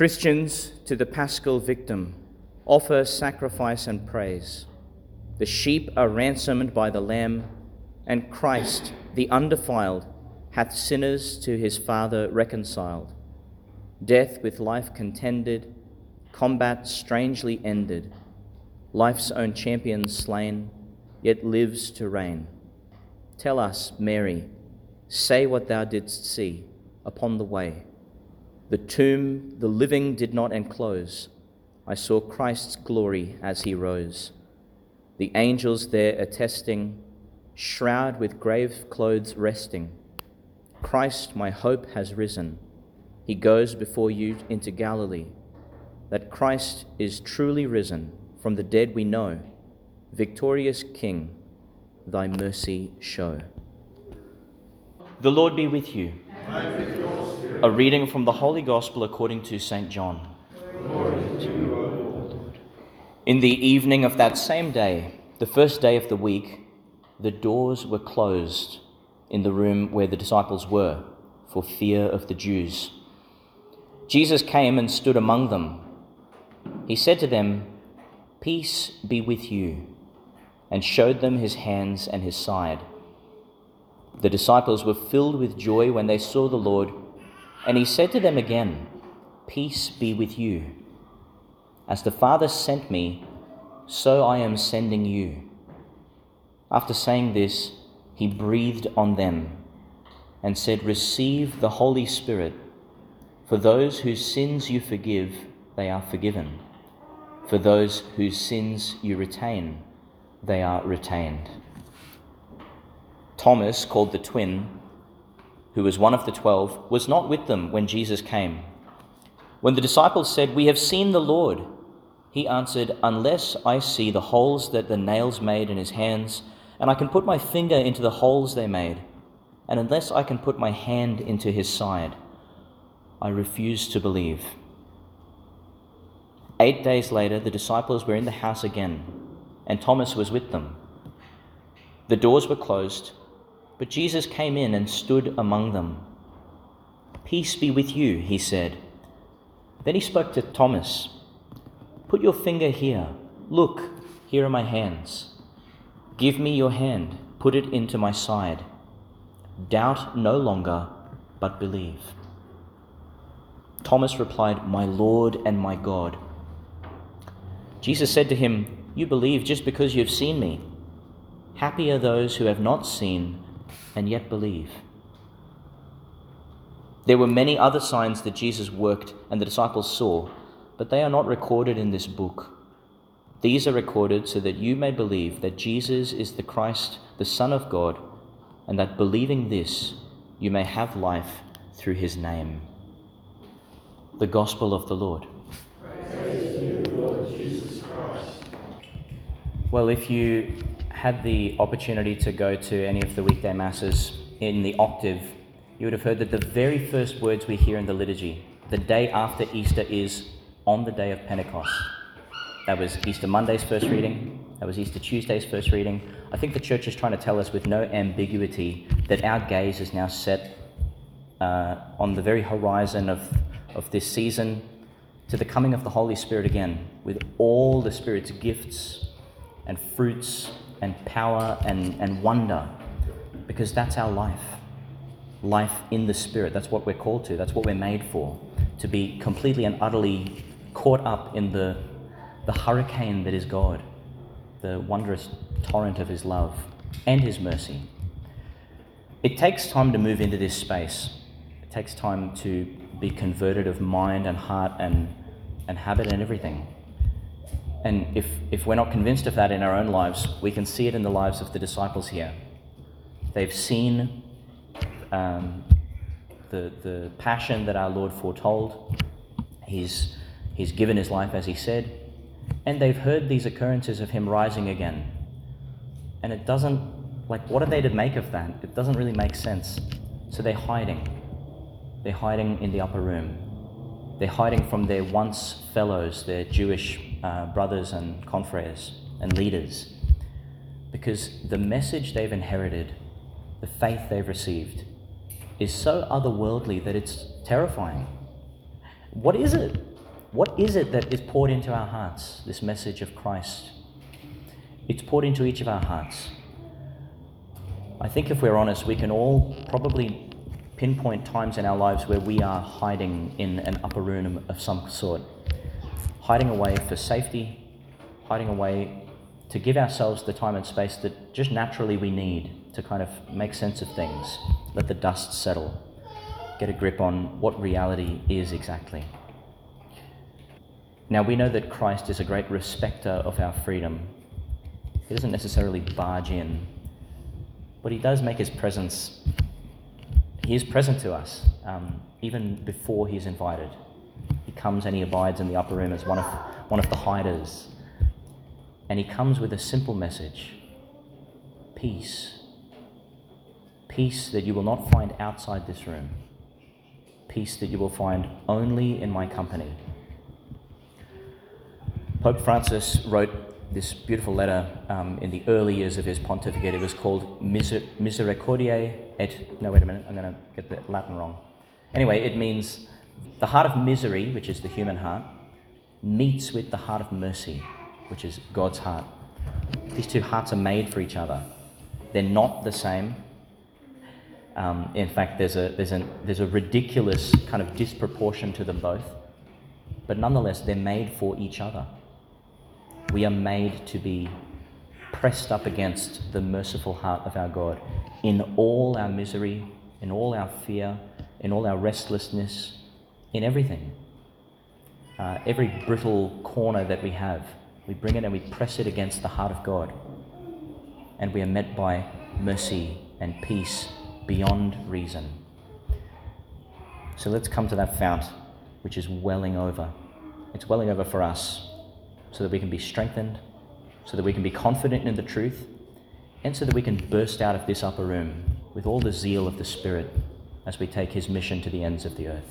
Christians, to the paschal victim, offer sacrifice and praise. The sheep are ransomed by the Lamb, and Christ, the undefiled, hath sinners to his Father reconciled. Death with life contended, combat strangely ended, life's own champion slain, yet lives to reign. Tell us, Mary, say what thou didst see upon the way. The tomb the living did not enclose. I saw Christ's glory as he rose. The angels there attesting, shroud with grave clothes resting. Christ, my hope, has risen. He goes before you into Galilee. That Christ is truly risen from the dead we know. Victorious King, thy mercy show. The Lord be with you. A reading from the Holy Gospel according to St. John. In the evening of that same day, the first day of the week, the doors were closed in the room where the disciples were for fear of the Jews. Jesus came and stood among them. He said to them, Peace be with you, and showed them his hands and his side. The disciples were filled with joy when they saw the Lord, and he said to them again, Peace be with you. As the Father sent me, so I am sending you. After saying this, he breathed on them and said, Receive the Holy Spirit. For those whose sins you forgive, they are forgiven. For those whose sins you retain, they are retained. Thomas, called the twin, who was one of the twelve, was not with them when Jesus came. When the disciples said, We have seen the Lord, he answered, Unless I see the holes that the nails made in his hands, and I can put my finger into the holes they made, and unless I can put my hand into his side, I refuse to believe. Eight days later, the disciples were in the house again, and Thomas was with them. The doors were closed, but Jesus came in and stood among them. Peace be with you, he said. Then he spoke to Thomas Put your finger here. Look, here are my hands. Give me your hand. Put it into my side. Doubt no longer, but believe. Thomas replied, My Lord and my God. Jesus said to him, You believe just because you have seen me. Happy are those who have not seen and yet believe. There were many other signs that Jesus worked and the disciples saw, but they are not recorded in this book. These are recorded so that you may believe that Jesus is the Christ, the Son of God, and that believing this, you may have life through his name. The Gospel of the Lord. Well, if you had the opportunity to go to any of the weekday masses in the octave, you would have heard that the very first words we hear in the liturgy, the day after Easter, is on the day of Pentecost. That was Easter Monday's first reading. That was Easter Tuesday's first reading. I think the church is trying to tell us with no ambiguity that our gaze is now set uh, on the very horizon of, of this season to the coming of the Holy Spirit again, with all the Spirit's gifts and fruits and power and, and wonder, because that's our life. Life in the Spirit. That's what we're called to. That's what we're made for. To be completely and utterly caught up in the, the hurricane that is God, the wondrous torrent of His love and His mercy. It takes time to move into this space. It takes time to be converted of mind and heart and, and habit and everything. And if, if we're not convinced of that in our own lives, we can see it in the lives of the disciples here. They've seen um, the, the passion that our Lord foretold. He's, he's given his life as he said. And they've heard these occurrences of him rising again. And it doesn't, like, what are they to make of that? It doesn't really make sense. So they're hiding. They're hiding in the upper room. They're hiding from their once fellows, their Jewish uh, brothers and confreres and leaders, because the message they've inherited, the faith they've received, is so otherworldly that it's terrifying. What is it? what is it that is poured into our hearts, this message of Christ? It's poured into each of our hearts. I think if we're honest, we can all probably pinpoint times in our lives where we are hiding in an upper room of some sort, hiding away for safety, hiding away to give ourselves the time and space that just naturally we need to kind of make sense of things, let the dust settle, get a grip on what reality is exactly. Now, we know that Christ is a great respecter of our freedom. He doesn't necessarily barge in but he does make his presence, he is present to us um, even before he's invited. Comes and he abides in the upper room as one of, one of the hiders. And he comes with a simple message peace. Peace that you will not find outside this room. Peace that you will find only in my company. Pope Francis wrote this beautiful letter um, in the early years of his pontificate. It was called Miser- Misericordiae et. No, wait a minute, I'm going to get the Latin wrong. Anyway, it means the heart of misery, which is the human heart, meets with the heart of mercy, which is God's heart. These two hearts are made for each other. They're not the same. Um, in fact, there's a, there's, a, there's a ridiculous kind of disproportion to them both. But nonetheless, they're made for each other. We are made to be pressed up against the merciful heart of our God in all our misery, in all our fear, in all our restlessness, in everything. Uh, every brittle corner that we have, we bring it and we press it against the heart of God. And we are met by mercy and peace beyond reason. So let's come to that fount which is welling over. It's welling over for us so that we can be strengthened, so that we can be confident in the truth, and so that we can burst out of this upper room with all the zeal of the Spirit as we take His mission to the ends of the earth.